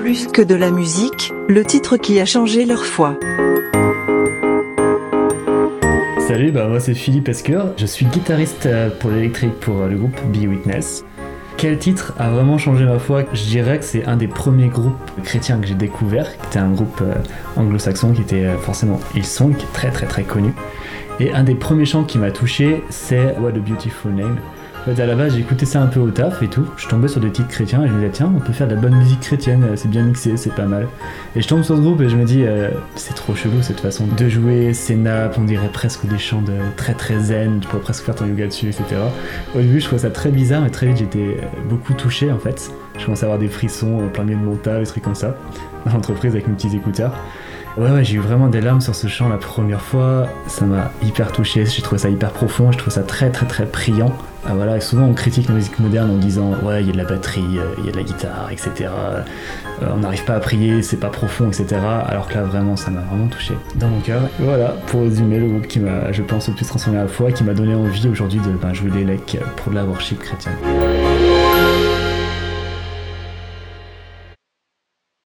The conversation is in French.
Plus que de la musique, le titre qui a changé leur foi. Salut, bah moi c'est Philippe Esker, je suis guitariste euh, pour l'électrique pour euh, le groupe Be Witness. Quel titre a vraiment changé ma foi? Je dirais que c'est un des premiers groupes chrétiens que j'ai découvert, qui était un groupe euh, anglo-saxon qui était forcément Hillsong, très très très connu. Et un des premiers chants qui m'a touché, c'est What a Beautiful Name. En fait, à la base, j'écoutais ça un peu au taf et tout. Je tombais sur des titres chrétiens et je me disais, tiens, on peut faire de la bonne musique chrétienne, euh, c'est bien mixé, c'est pas mal. Et je tombe sur ce groupe et je me dis, euh, c'est trop chelou cette façon de jouer, ces nappes, on dirait presque des chants de très très zen, tu pourrais presque faire ton yoga dessus, etc. Au début, je trouvais ça très bizarre, mais très vite, j'étais euh, beaucoup touché en fait. Je commençais à avoir des frissons plein milieu de mon taf, des trucs comme ça, dans l'entreprise avec mes petits écouteurs. Ouais, ouais, j'ai eu vraiment des larmes sur ce chant la première fois. Ça m'a hyper touché. J'ai trouvé ça hyper profond. Je trouve ça très, très, très priant. Ah, voilà, souvent on critique la musique moderne en disant ouais, il y a de la batterie, euh, il y a de la guitare, etc. Euh, on n'arrive pas à prier, c'est pas profond, etc. Alors que là, vraiment, ça m'a vraiment touché dans mon cœur. Voilà, pour résumer, le groupe qui m'a, je pense, le plus transformé à la fois, qui m'a donné envie aujourd'hui de ben, jouer les lecs pour de la worship chrétienne.